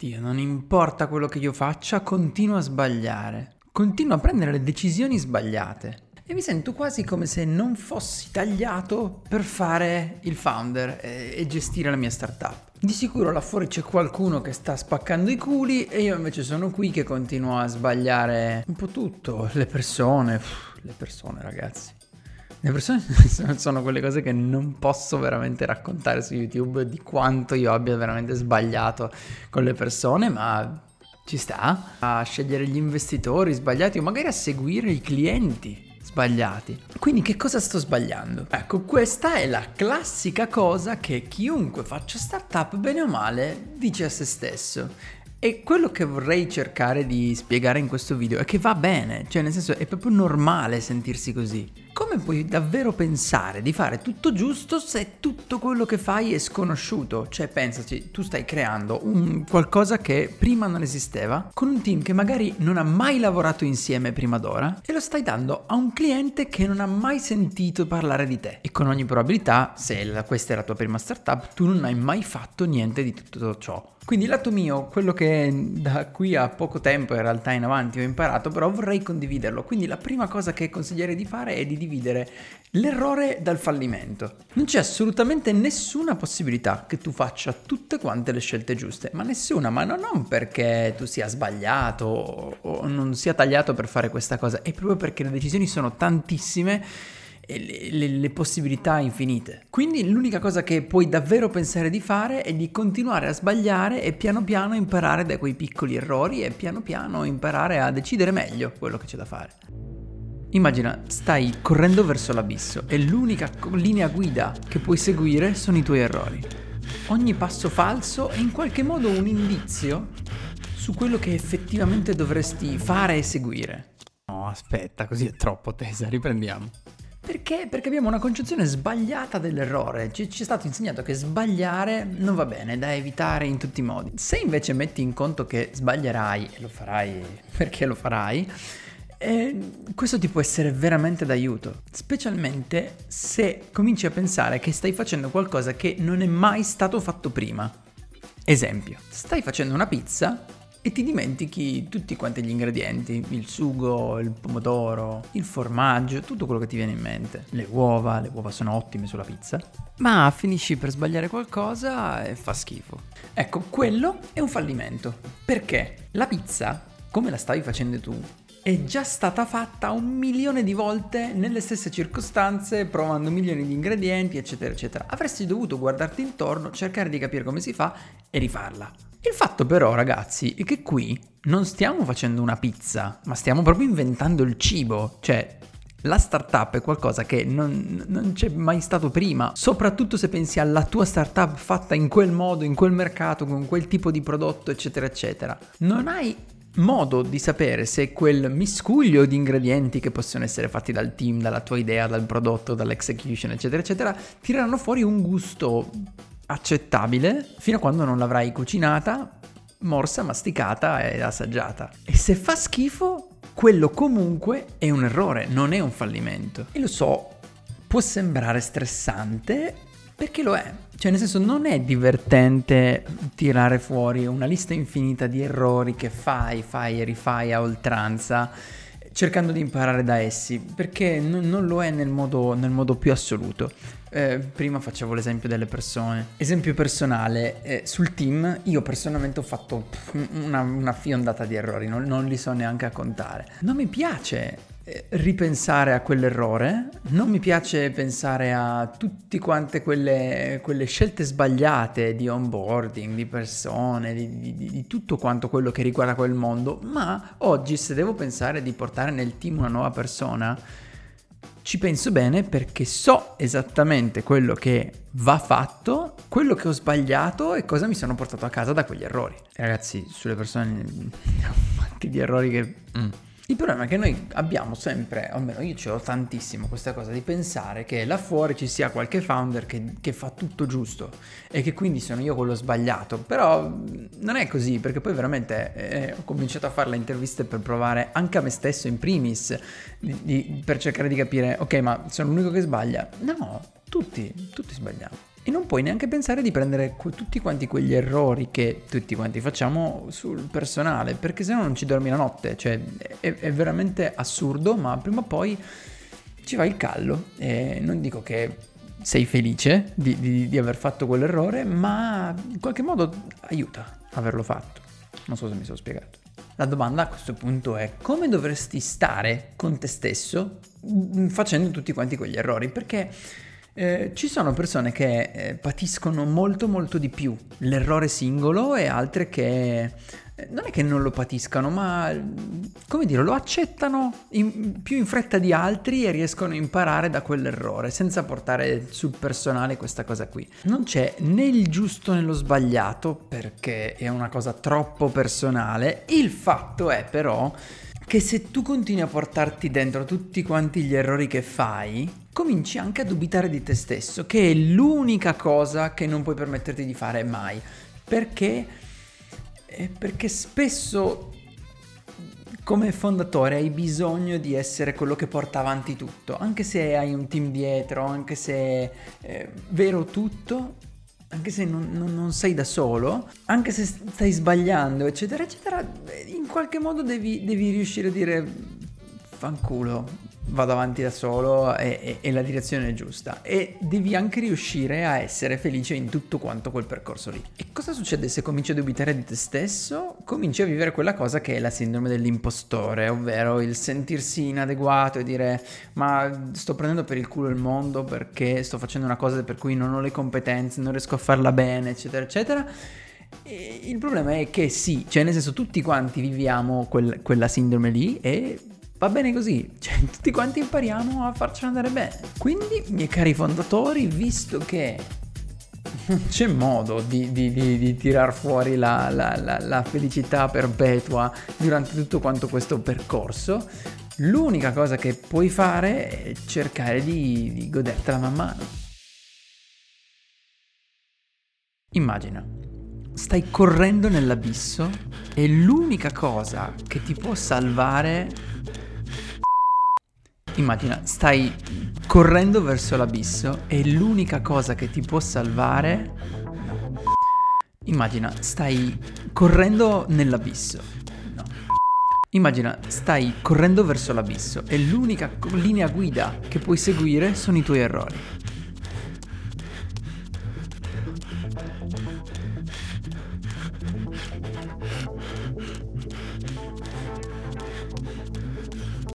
Dio, non importa quello che io faccia, continuo a sbagliare. Continuo a prendere le decisioni sbagliate. E mi sento quasi come se non fossi tagliato per fare il founder e, gestire la mia startup. Di sicuro là fuori c'è qualcuno che sta spaccando i culi e io invece sono qui che continuo a sbagliare un po' tutto. Le persone, le persone ragazzi. Le persone sono quelle cose che non posso veramente raccontare su YouTube di quanto io abbia veramente sbagliato con le persone, ma ci sta a scegliere gli investitori sbagliati o magari a seguire i clienti sbagliati. Quindi che cosa sto sbagliando? Ecco, questa è la classica cosa che chiunque faccia startup bene o male dice a se stesso. E quello che vorrei cercare di spiegare in questo video è che va bene, cioè nel senso è proprio normale sentirsi così. Come puoi davvero pensare di fare tutto giusto se tutto quello che fai è sconosciuto? Cioè pensaci, tu stai creando un qualcosa che prima non esisteva, con un team che magari non ha mai lavorato insieme prima d'ora e lo stai dando a un cliente che non ha mai sentito parlare di te. E con ogni probabilità, se questa è la tua prima startup, tu non hai mai fatto niente di tutto ciò. Quindi lato mio, quello che da qui a poco tempo in realtà in avanti ho imparato, però vorrei condividerlo. Quindi la prima cosa che consiglierei di fare è di dividere l'errore dal fallimento. Non c'è assolutamente nessuna possibilità che tu faccia tutte quante le scelte giuste, ma nessuna, ma non perché tu sia sbagliato o non sia tagliato per fare questa cosa, è proprio perché le decisioni sono tantissime le, le, le, possibilità infinite. Quindi l'unica cosa che puoi davvero pensare di fare è di continuare a sbagliare e piano piano imparare da quei piccoli errori e piano piano imparare a decidere meglio quello che c'è da fare. Immagina, stai correndo verso l'abisso e l'unica linea guida che puoi seguire sono i tuoi errori. Ogni passo falso è in qualche modo un indizio su quello che effettivamente dovresti fare e seguire. No, aspetta, così è troppo tesa, riprendiamo. Perché? Perché abbiamo una concezione sbagliata dell'errore. Ci, ci, è stato insegnato che sbagliare non va bene, da evitare in tutti i modi. Se invece metti in conto che sbaglierai, e lo farai perché lo farai, eh, questo ti può essere veramente d'aiuto, specialmente se cominci a pensare che stai facendo qualcosa che non è mai stato fatto prima. Esempio, stai facendo una pizza e ti dimentichi tutti quanti gli ingredienti, il sugo, il pomodoro, il formaggio, tutto quello che ti viene in mente. Le uova, le uova sono ottime sulla pizza, ma finisci per sbagliare qualcosa e fa schifo. Ecco, quello è un fallimento. Perché la pizza, come la stavi facendo tu, è già stata fatta un milione di volte nelle stesse circostanze, provando milioni di ingredienti, eccetera, eccetera. Avresti dovuto guardarti intorno, cercare di capire come si fa e rifarla. Il fatto però, ragazzi, è che qui non stiamo facendo una pizza, ma stiamo proprio inventando il cibo. Cioè, la startup è qualcosa che non, non, c'è mai stato prima, soprattutto se pensi alla tua startup fatta in quel modo, in quel mercato, con quel tipo di prodotto, eccetera, eccetera. Non hai modo di sapere se quel miscuglio di ingredienti che possono essere fatti dal team, dalla tua idea, dal prodotto, dall'execution, eccetera, eccetera, tireranno fuori un gusto accettabile fino a quando non l'avrai cucinata, morsa, masticata e assaggiata. E se fa schifo, quello comunque è un errore, non è un fallimento. E lo so, può sembrare stressante perché lo è. Cioè, nel senso, non è divertente tirare fuori una lista infinita di errori che fai, fai e rifai a oltranza cercando di imparare da essi, perché non, non lo è nel modo, nel modo più assoluto. Eh, prima facevo l'esempio delle persone. Esempio personale, eh, sul team io personalmente ho fatto una, una fiondata di errori, non, non, li so neanche a contare. Non mi piace ripensare a quell'errore, non mi piace pensare a tutte quante quelle, quelle scelte sbagliate di onboarding, di persone, di, di, di, tutto quanto quello che riguarda quel mondo, ma oggi se devo pensare di portare nel team una nuova persona, ci penso bene perché so esattamente quello che va fatto, quello che ho sbagliato e cosa mi sono portato a casa da quegli errori. Ragazzi, sulle persone di errori che... Mm il problema è che noi abbiamo sempre, almeno io ce l'ho tantissimo, questa cosa di pensare che là fuori ci sia qualche founder che, che, fa tutto giusto e che quindi sono io quello sbagliato. Però non è così, perché poi veramente eh, ho cominciato a fare le interviste per provare anche a me stesso in primis, di, di, per cercare di capire, ok, ma sono l'unico che sbaglia? No, Tutti, tutti sbagliamo. E non puoi neanche pensare di prendere tutti quanti quegli errori che tutti quanti facciamo sul personale, perché se no non ci dormi la notte. Cioè, è, è veramente assurdo, ma prima o poi ci va il callo. E non dico che sei felice di, di, di aver fatto quell'errore, ma in qualche modo aiuta averlo fatto. Non so se mi sono spiegato. La domanda a questo punto è come dovresti stare con te stesso mm, facendo tutti quanti quegli errori? Perché eh, ci sono persone che eh, patiscono molto molto di più l'errore singolo e altre che eh, non è che non lo patiscano, ma come dire, lo accettano in, più in fretta di altri e riescono a imparare da quell'errore senza portare sul personale questa cosa qui. Non c'è né il giusto né lo sbagliato perché è una cosa troppo personale. Il fatto è però che se tu continui a portarti dentro tutti quanti gli errori che fai, cominci anche a dubitare di te stesso, che è l'unica cosa che non puoi permetterti di fare mai. Perché? Eh, perché spesso come fondatore hai bisogno di essere quello che porta avanti tutto, anche se hai un team dietro, anche se è eh, vero tutto, anche se non, non, non, sei da solo, anche se stai sbagliando, eccetera, eccetera, in qualche modo devi, devi riuscire a dire fanculo, vado avanti da solo e, e, e, la direzione è giusta e devi anche riuscire a essere felice in tutto quanto quel percorso lì. E cosa succede se cominci a dubitare di te stesso? Cominci a vivere quella cosa che è la sindrome dell'impostore, ovvero il sentirsi inadeguato e dire ma sto prendendo per il culo il mondo perché sto facendo una cosa per cui non ho le competenze, non riesco a farla bene, eccetera, eccetera. E il problema è che sì, cioè nel senso tutti quanti viviamo quel, quella sindrome lì e va bene così, cioè tutti quanti impariamo a farcela andare bene. Quindi, miei cari fondatori, visto che non c'è modo di, di, di, di tirar fuori la, la, la, la felicità perpetua durante tutto quanto questo percorso, l'unica cosa che puoi fare è cercare di, di godertela man mano. Immagina, stai correndo nell'abisso e l'unica cosa che ti può salvare Immagina, stai correndo verso l'abisso e l'unica cosa che ti può salvare... Immagina, stai correndo nell'abisso. No. Immagina, stai correndo verso l'abisso e l'unica linea guida che puoi seguire sono i tuoi errori.